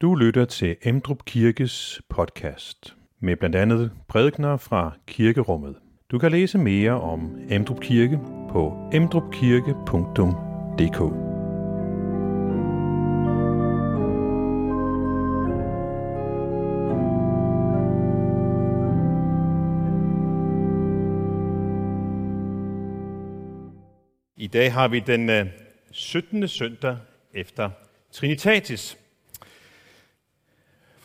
Du lytter til Emdrup Kirkes podcast med blandt andet prædikner fra kirkerummet. Du kan læse mere om Emdrup Kirke på emdrupkirke.dk. I dag har vi den øh, 17. søndag efter Trinitatis.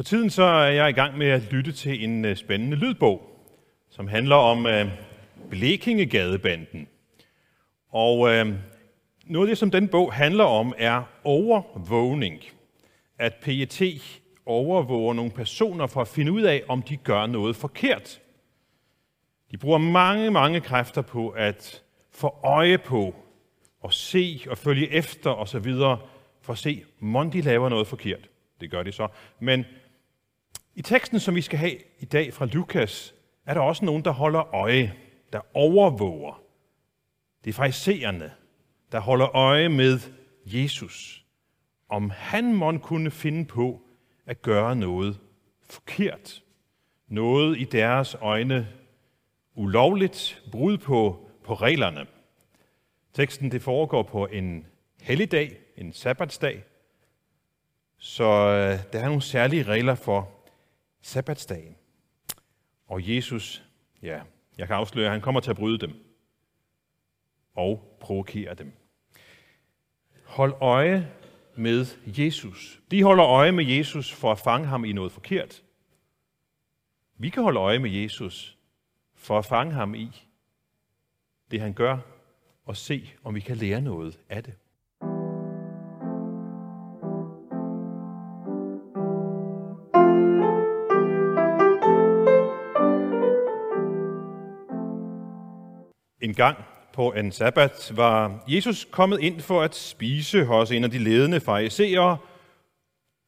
For tiden så er jeg i gang med at lytte til en øh, spændende lydbog, som handler om øh, Blekingegadebanden. Og øh, noget af det, som den bog handler om, er overvågning. At PET overvåger nogle personer for at finde ud af, om de gør noget forkert. De bruger mange, mange kræfter på at få øje på og se og følge efter osv., for at se, om de laver noget forkert. Det gør de så. Men i teksten, som vi skal have i dag fra Lukas, er der også nogen, der holder øje, der overvåger. Det er farisæerne, der holder øje med Jesus. Om han måtte kunne finde på at gøre noget forkert. Noget i deres øjne ulovligt, brud på, på reglerne. Teksten det foregår på en helligdag, en sabbatsdag, så øh, der er nogle særlige regler for sabbatsdagen. Og Jesus, ja, jeg kan afsløre, at han kommer til at bryde dem og provokere dem. Hold øje med Jesus. De holder øje med Jesus for at fange ham i noget forkert. Vi kan holde øje med Jesus for at fange ham i det, han gør, og se, om vi kan lære noget af det. En gang på en sabbat var Jesus kommet ind for at spise hos en af de ledende farisæere,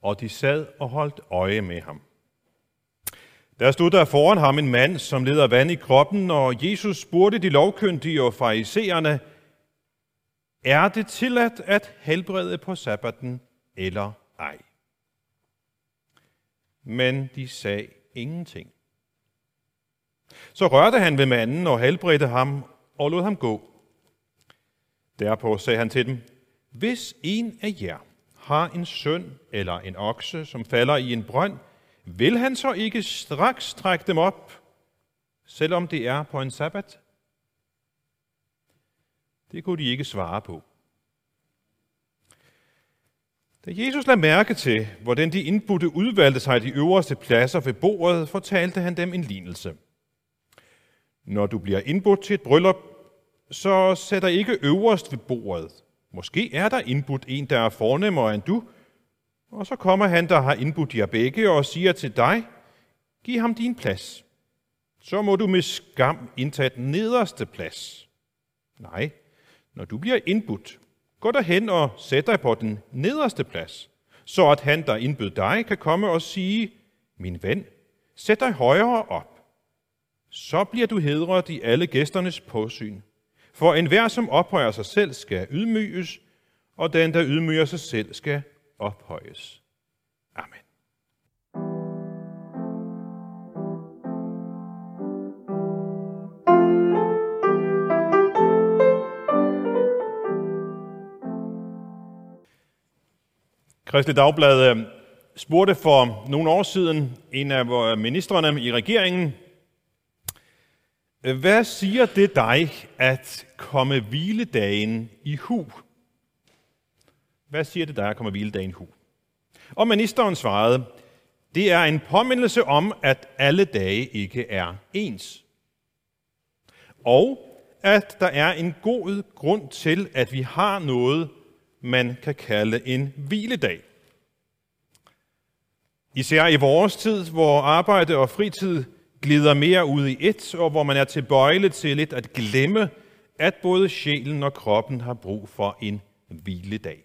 og de sad og holdt øje med ham. Der stod der foran ham en mand, som leder vand i kroppen, og Jesus spurgte de lovkyndige og farisæerne, er det tilladt at helbrede på sabbaten eller ej? Men de sagde ingenting. Så rørte han ved manden og helbredte ham og lod ham gå. Derpå sagde han til dem, hvis en af jer har en søn eller en okse, som falder i en brønd, vil han så ikke straks trække dem op, selvom det er på en sabbat? Det kunne de ikke svare på. Da Jesus lagde mærke til, hvordan de indbudte udvalgte sig de øverste pladser ved bordet, fortalte han dem en lignelse. Når du bliver indbudt til et bryllup, så sæt dig ikke øverst ved bordet. Måske er der indbudt en, der er fornemmere end du, og så kommer han, der har indbudt jer begge, og siger til dig, giv ham din plads. Så må du med skam indtage den nederste plads. Nej, når du bliver indbudt, gå derhen og sæt dig på den nederste plads, så at han, der indbød dig, kan komme og sige, min ven, sæt dig højere op. Så bliver du hedret i alle gæsternes påsyn. For enhver, som ophøjer sig selv, skal ydmyges, og den, der ydmyger sig selv, skal ophøjes. Amen. Kristelig Dagblad øh, spurgte for nogle år siden en af ministerne i regeringen, hvad siger det dig at komme hviledagen i hu? Hvad siger det dig at komme hviledagen i hu? Og ministeren svarede, det er en påmindelse om, at alle dage ikke er ens. Og at der er en god grund til, at vi har noget, man kan kalde en hviledag. Især i vores tid, hvor arbejde og fritid glider mere ud i et, og hvor man er tilbøjelig til lidt at glemme, at både sjælen og kroppen har brug for en hviledag.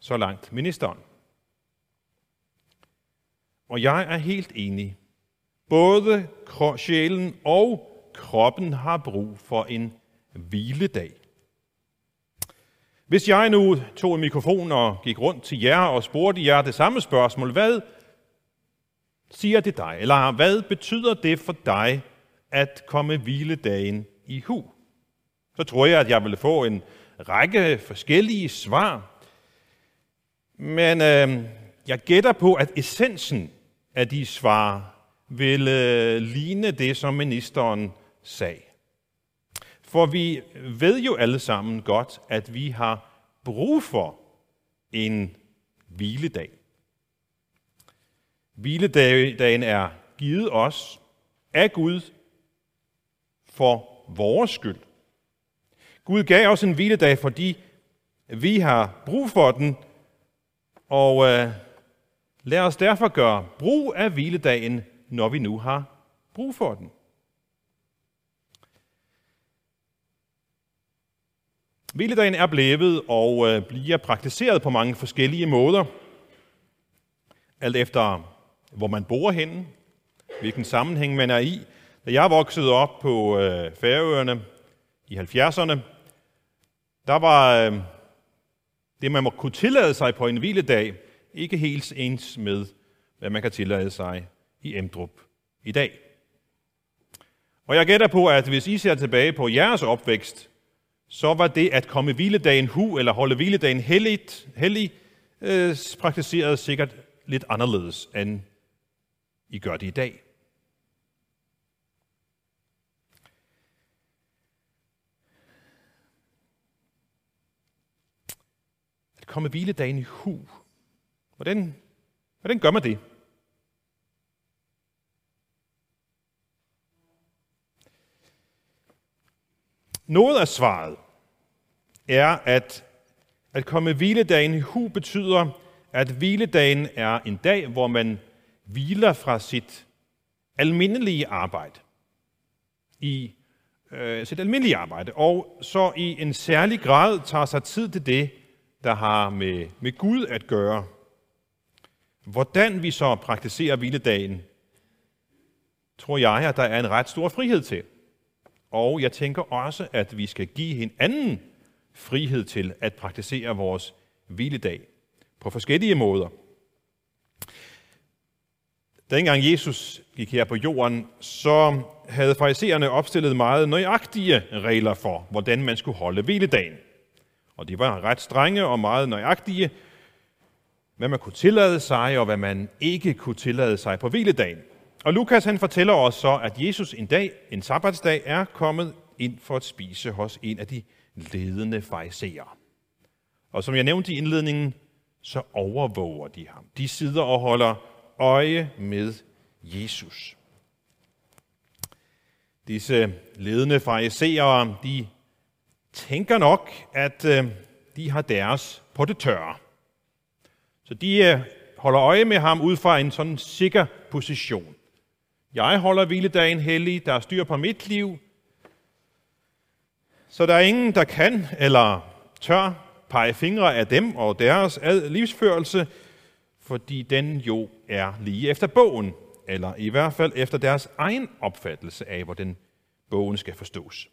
Så langt ministeren. Og jeg er helt enig. Både sjælen og kroppen har brug for en hviledag. Hvis jeg nu tog en mikrofon og gik rundt til jer og spurgte jer det samme spørgsmål, hvad siger det dig? Eller hvad betyder det for dig at komme hviledagen i hu? Så tror jeg, at jeg ville få en række forskellige svar. Men øh, jeg gætter på, at essensen af de svar vil øh, ligne det, som ministeren sagde. For vi ved jo alle sammen godt, at vi har brug for en hviledag. Hviledagen er givet os af Gud for vores skyld. Gud gav os en hviledag, fordi vi har brug for den, og øh, lad os derfor gøre brug af hviledagen, når vi nu har brug for den. Hviledagen er blevet og øh, bliver praktiseret på mange forskellige måder, alt efter hvor man bor henne, hvilken sammenhæng man er i. Da jeg voksede op på øh, Færøerne i 70'erne, der var øh, det, man må kunne tillade sig på en hviledag, ikke helt ens med, hvad man kan tillade sig i Emdrup i dag. Og jeg gætter på, at hvis I ser tilbage på jeres opvækst, så var det at komme hviledagen hu, eller holde hviledagen helligt, hellig, øh, praktiseret sikkert lidt anderledes, end i gør det i dag. At komme hviledagen i hu. Hvordan, hvordan gør man det? Noget af svaret er, at at komme hviledagen i hu betyder, at hviledagen er en dag, hvor man hviler fra sit almindelige arbejde. I øh, sit almindelige arbejde. Og så i en særlig grad tager sig tid til det, der har med, med Gud at gøre. Hvordan vi så praktiserer hviledagen, tror jeg, at der er en ret stor frihed til. Og jeg tænker også, at vi skal give hinanden frihed til at praktisere vores hviledag på forskellige måder. Dengang Jesus gik her på jorden, så havde farisæerne opstillet meget nøjagtige regler for, hvordan man skulle holde hviledagen. Og de var ret strenge og meget nøjagtige, hvad man kunne tillade sig og hvad man ikke kunne tillade sig på hviledagen. Og Lukas han fortæller os så, at Jesus en dag, en sabbatsdag, er kommet ind for at spise hos en af de ledende farisæere. Og som jeg nævnte i indledningen, så overvåger de ham. De sidder og holder øje med Jesus. Disse ledende farisæere, de tænker nok, at øh, de har deres på det tørre. Så de øh, holder øje med ham ud fra en sådan sikker position. Jeg holder hviledagen hellig, der er styr på mit liv. Så der er ingen, der kan eller tør pege fingre af dem og deres livsførelse, fordi den jo er lige efter bogen, eller i hvert fald efter deres egen opfattelse af, hvordan bogen skal forstås.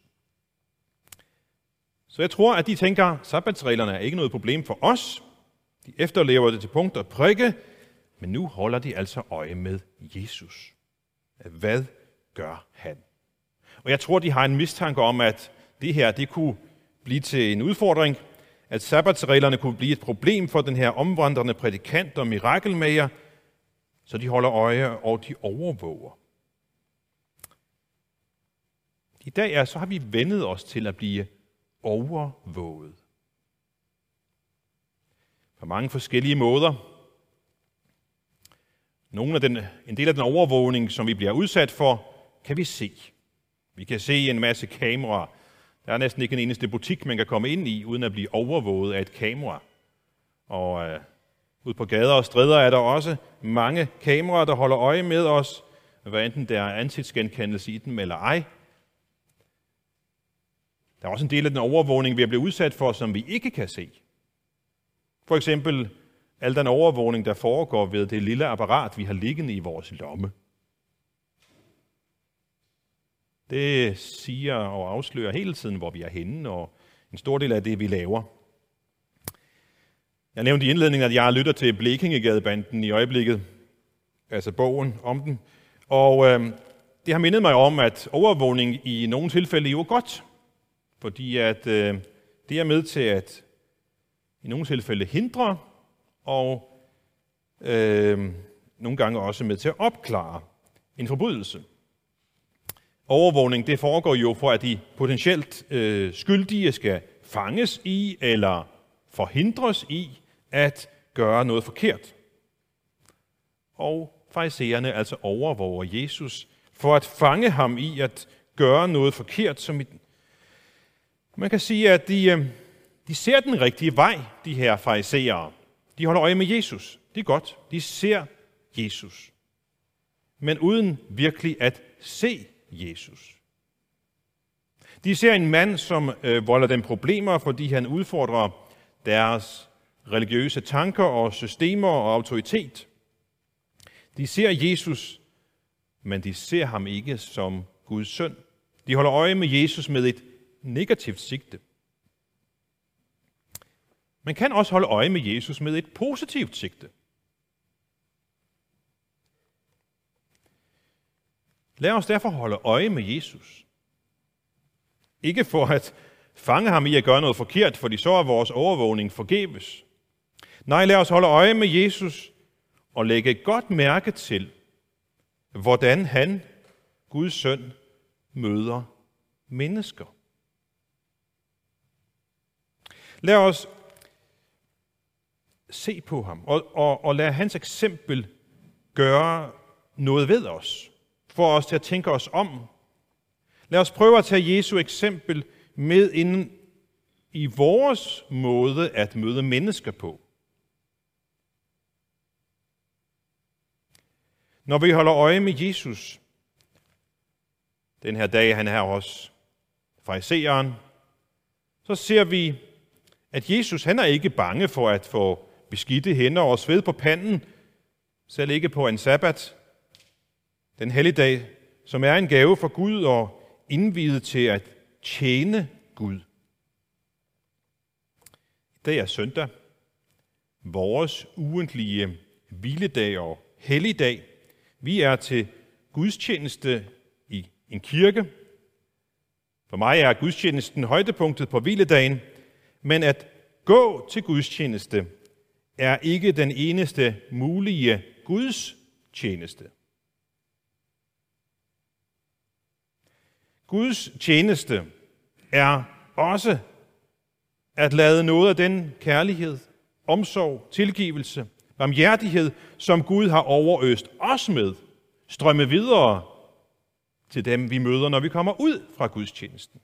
Så jeg tror, at de tænker, sabbatsreglerne er ikke noget problem for os. De efterlever det til punkt og prikke, men nu holder de altså øje med Jesus. Hvad gør han? Og jeg tror, de har en mistanke om, at det her det kunne blive til en udfordring, at sabbatsreglerne kunne blive et problem for den her omvandrende prædikant og mirakelmager, så de holder øje og de overvåger. I dag er, så har vi vendet os til at blive overvåget. På mange forskellige måder. Nogle af den, en del af den overvågning, som vi bliver udsat for, kan vi se. Vi kan se en masse kameraer. Der er næsten ikke en eneste butik, man kan komme ind i, uden at blive overvåget af et kamera. Og øh, ud på gader og stræder er der også mange kameraer, der holder øje med os, hvad enten der er ansigtsgenkendelse i dem eller ej. Der er også en del af den overvågning, vi er blevet udsat for, som vi ikke kan se. For eksempel al den overvågning, der foregår ved det lille apparat, vi har liggende i vores lomme. Det siger og afslører hele tiden, hvor vi er henne, og en stor del af det, vi laver. Jeg nævnte i indledningen, at jeg lytter til Blekingegadebanden i øjeblikket, altså bogen om den. Og øh, det har mindet mig om, at overvågning i nogle tilfælde jo er godt, fordi at øh, det er med til at i nogle tilfælde hindre og øh, nogle gange også med til at opklare en forbrydelse. Overvågning det foregår jo for, at de potentielt øh, skyldige skal fanges i eller forhindres i at gøre noget forkert. Og farisæerne altså overvåger Jesus for at fange ham i at gøre noget forkert. Som i Man kan sige, at de, øh, de ser den rigtige vej, de her farisæere. De holder øje med Jesus. Det er godt. De ser Jesus. Men uden virkelig at se Jesus. De ser en mand, som øh, volder dem problemer, fordi han udfordrer deres religiøse tanker og systemer og autoritet. De ser Jesus, men de ser ham ikke som Guds søn. De holder øje med Jesus med et negativt sigte. Man kan også holde øje med Jesus med et positivt sigte. Lad os derfor holde øje med Jesus. Ikke for at fange ham i at gøre noget forkert, fordi så er vores overvågning forgæves. Nej, lad os holde øje med Jesus og lægge godt mærke til, hvordan han, Guds søn, møder mennesker. Lad os se på ham og, og, og lade hans eksempel gøre noget ved os, får os til at tænke os om. Lad os prøve at tage Jesu eksempel med ind i vores måde at møde mennesker på. Når vi holder øje med Jesus, den her dag, han er hos fariseren, så ser vi, at Jesus han er ikke bange for at få beskidte hænder og sved på panden, selv ikke på en sabbat, den helligdag, som er en gave for Gud og indvidet til at tjene Gud. I dag er søndag, vores ugentlige hviledag og helligdag. Vi er til gudstjeneste i en kirke. For mig er gudstjenesten højdepunktet på hviledagen, men at gå til gudstjeneste er ikke den eneste mulige Guds Guds tjeneste er også at lade noget af den kærlighed, omsorg, tilgivelse, barmhjertighed, som Gud har overøst os med, strømme videre til dem, vi møder, når vi kommer ud fra gudstjenesten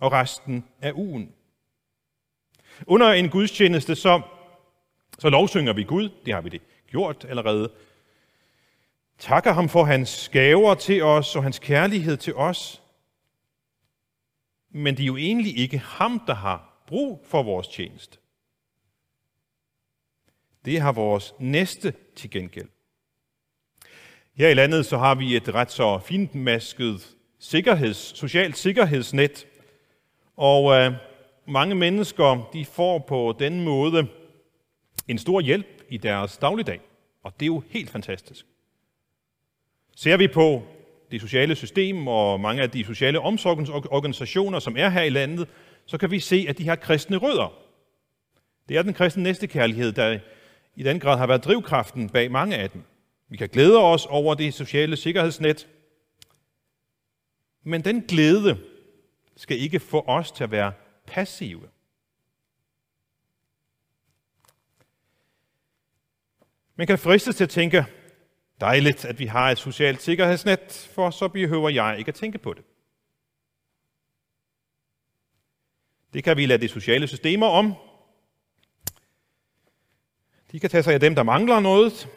og resten af ugen. Under en gudstjeneste, så, så lovsynger vi Gud, det har vi det gjort allerede, takker ham for hans gaver til os og hans kærlighed til os. Men det er jo egentlig ikke ham, der har brug for vores tjeneste. Det har vores næste til gengæld. Her i landet så har vi et ret så finmasket sikkerheds, socialt sikkerhedsnet, og øh, mange mennesker de får på den måde en stor hjælp i deres dagligdag, og det er jo helt fantastisk. Ser vi på det sociale system og mange af de sociale omsorgsorganisationer, som er her i landet, så kan vi se, at de har kristne rødder. Det er den kristne næstekærlighed, der i den grad har været drivkraften bag mange af dem. Vi kan glæde os over det sociale sikkerhedsnet, men den glæde skal ikke få os til at være passive. Man kan fristes til at tænke, dejligt, at vi har et socialt sikkerhedsnet, for så behøver jeg ikke at tænke på det. Det kan vi lade de sociale systemer om. De kan tage sig af dem, der mangler noget.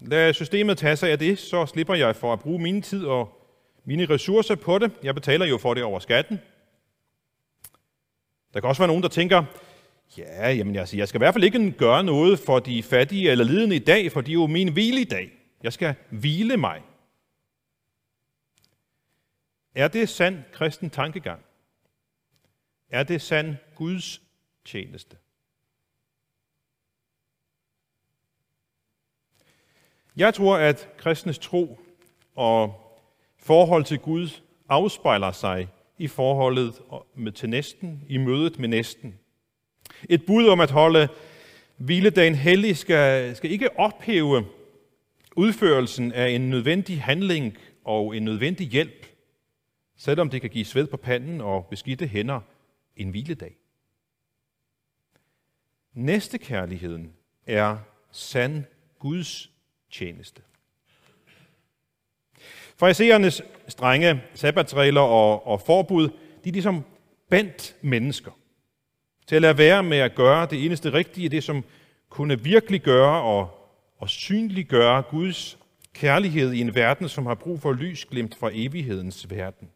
Lad systemet tage sig af det, så slipper jeg for at bruge min tid og mine ressourcer på det. Jeg betaler jo for det over skatten. Der kan også være nogen, der tænker, Ja, jamen jeg, jeg skal i hvert fald ikke gøre noget for de fattige eller lidende i dag, for det er jo min hvile i dag. Jeg skal hvile mig. Er det sand kristen tankegang? Er det sand Guds tjeneste? Jeg tror, at kristnes tro og forhold til Gud afspejler sig i forholdet med til næsten, i mødet med næsten. Et bud om at holde hviledagen hellig skal, skal ikke ophæve udførelsen af en nødvendig handling og en nødvendig hjælp, selvom det kan give sved på panden og beskidte hænder en hviledag. Næste kærligheden er sand Guds tjeneste. Fariseernes strenge sabbatsregler og, og forbud, de er ligesom bandt mennesker til at lade være med at gøre det eneste rigtige, det som kunne virkelig gøre og, og synliggøre Guds kærlighed i en verden, som har brug for lysglimt fra evighedens verden.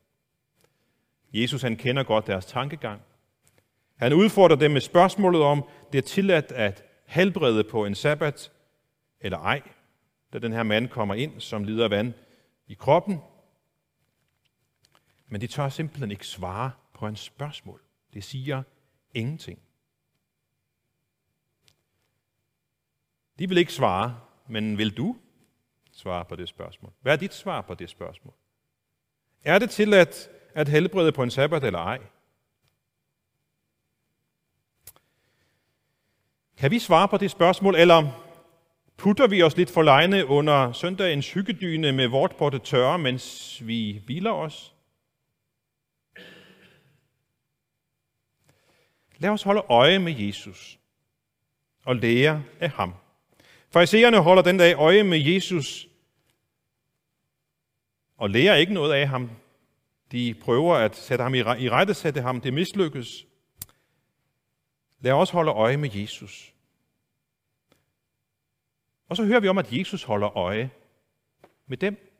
Jesus han kender godt deres tankegang. Han udfordrer dem med spørgsmålet om, det er tilladt at helbrede på en sabbat eller ej, da den her mand kommer ind, som lider vand i kroppen. Men de tør simpelthen ikke svare på hans spørgsmål. Det siger ingenting. De vil ikke svare, men vil du svare på det spørgsmål? Hvad er dit svar på det spørgsmål? Er det tilladt at helbrede på en sabbat eller ej? Kan vi svare på det spørgsmål, eller putter vi os lidt for lejne under søndagens hyggedyne med vort på det tørre, mens vi hviler os? Lad os holde øje med Jesus og lære af ham. Fariseerne holder den dag øje med Jesus og lærer ikke noget af ham. De prøver at sætte ham i, i rette, sætte ham. Det mislykkes. Lad os holde øje med Jesus. Og så hører vi om, at Jesus holder øje med dem.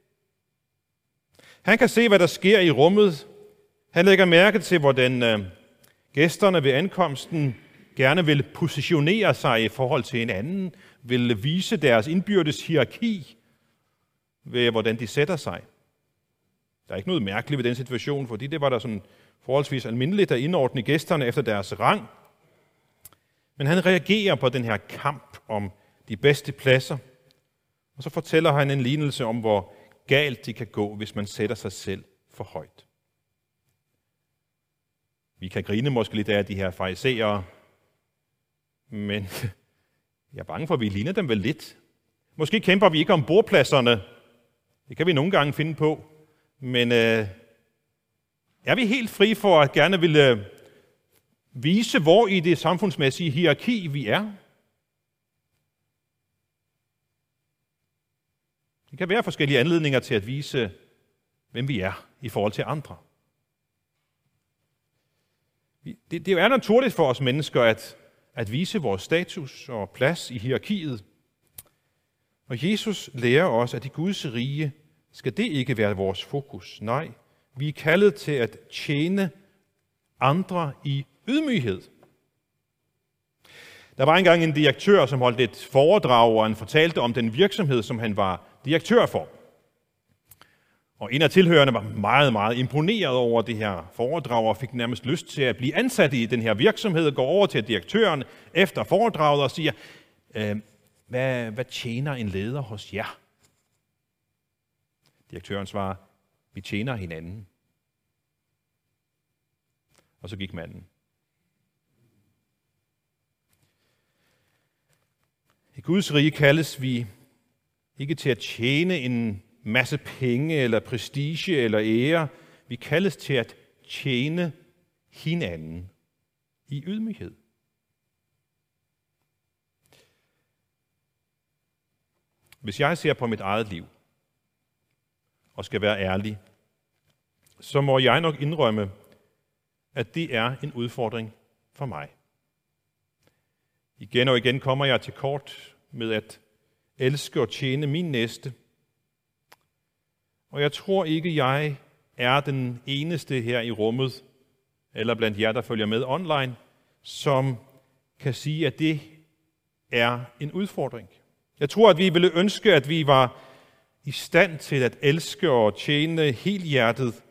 Han kan se, hvad der sker i rummet. Han lægger mærke til, hvordan øh, gæsterne ved ankomsten gerne vil positionere sig i forhold til hinanden, vil vise deres indbyrdes hierarki ved, hvordan de sætter sig. Der er ikke noget mærkeligt ved den situation, fordi det var der sådan forholdsvis almindeligt at indordne gæsterne efter deres rang. Men han reagerer på den her kamp om de bedste pladser, og så fortæller han en lignelse om, hvor galt det kan gå, hvis man sætter sig selv for højt. Vi kan grine måske lidt af de her farisæere, men jeg er bange for, at vi ligner dem vel lidt. Måske kæmper vi ikke om bordpladserne. Det kan vi nogle gange finde på. Men øh, er vi helt fri for at gerne ville øh, vise, hvor i det samfundsmæssige hierarki vi er? Det kan være forskellige anledninger til at vise, hvem vi er i forhold til andre. Det, det er naturligt for os mennesker at, at vise vores status og plads i hierarkiet. Og Jesus lærer os, at i Guds rige skal det ikke være vores fokus. Nej, vi er kaldet til at tjene andre i ydmyghed. Der var engang en direktør, som holdt et foredrag, og han fortalte om den virksomhed, som han var direktør for. Og en af tilhørerne var meget, meget imponeret over det her foredrag og fik nærmest lyst til at blive ansat i den her virksomhed, går over til direktøren efter foredraget og siger, øh, hvad, hvad tjener en leder hos jer? Direktøren svarer, vi tjener hinanden. Og så gik manden. I Guds rige kaldes vi ikke til at tjene en masse penge eller prestige eller ære. Vi kaldes til at tjene hinanden i ydmyghed. Hvis jeg ser på mit eget liv og skal være ærlig, så må jeg nok indrømme, at det er en udfordring for mig. Igen og igen kommer jeg til kort med at elske og tjene min næste. Og jeg tror ikke, jeg er den eneste her i rummet, eller blandt jer, der følger med online, som kan sige, at det er en udfordring. Jeg tror, at vi ville ønske, at vi var i stand til at elske og tjene helt hjertet,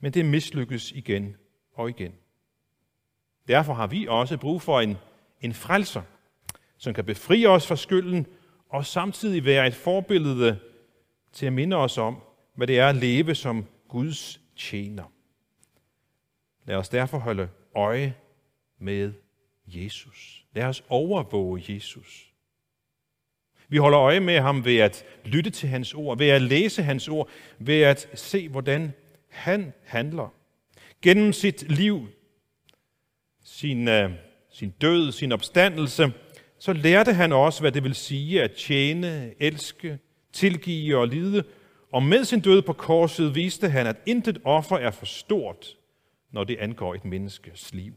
men det mislykkes igen og igen. Derfor har vi også brug for en, en frelser, som kan befri os fra skylden og samtidig være et forbillede til at minde os om, hvad det er at leve som Guds tjener. Lad os derfor holde øje med Jesus. Lad os overvåge Jesus. Vi holder øje med ham ved at lytte til hans ord, ved at læse hans ord, ved at se, hvordan han handler. Gennem sit liv, sin, uh, sin død, sin opstandelse, så lærte han også, hvad det vil sige at tjene, elske, tilgive og lide. Og med sin død på korset viste han, at intet offer er for stort, når det angår et menneskes liv.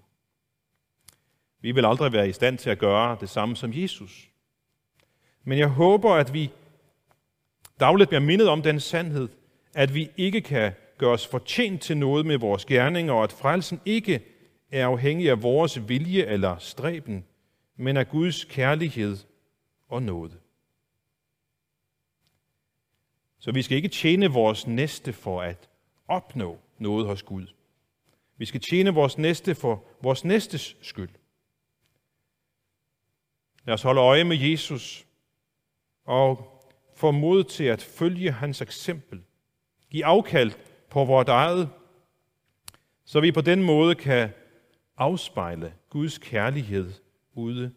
Vi vil aldrig være i stand til at gøre det samme som Jesus. Men jeg håber, at vi dagligt bliver mindet om den sandhed, at vi ikke kan gøre os fortjent til noget med vores gerninger, og at frelsen ikke er afhængig af vores vilje eller stræben, men af Guds kærlighed og nåde. Så vi skal ikke tjene vores næste for at opnå noget hos Gud. Vi skal tjene vores næste for vores næstes skyld. Lad os holde øje med Jesus og få mod til at følge hans eksempel. Giv afkald på vores eget, så vi på den måde kan afspejle Guds kærlighed ude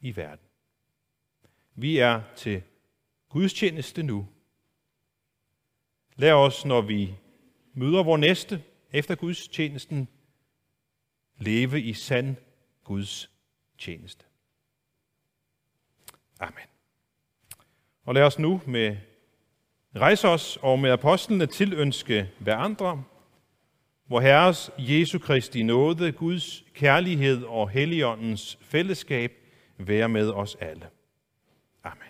i verden. Vi er til Guds tjeneste nu. Lad os, når vi møder vores næste efter Guds tjenesten, leve i sand Guds tjeneste. Amen. Og lad os nu med rejse os og med apostlene tilønske hver andre, hvor Herres Jesu Kristi nåde, Guds kærlighed og Helligåndens fællesskab være med os alle. Amen.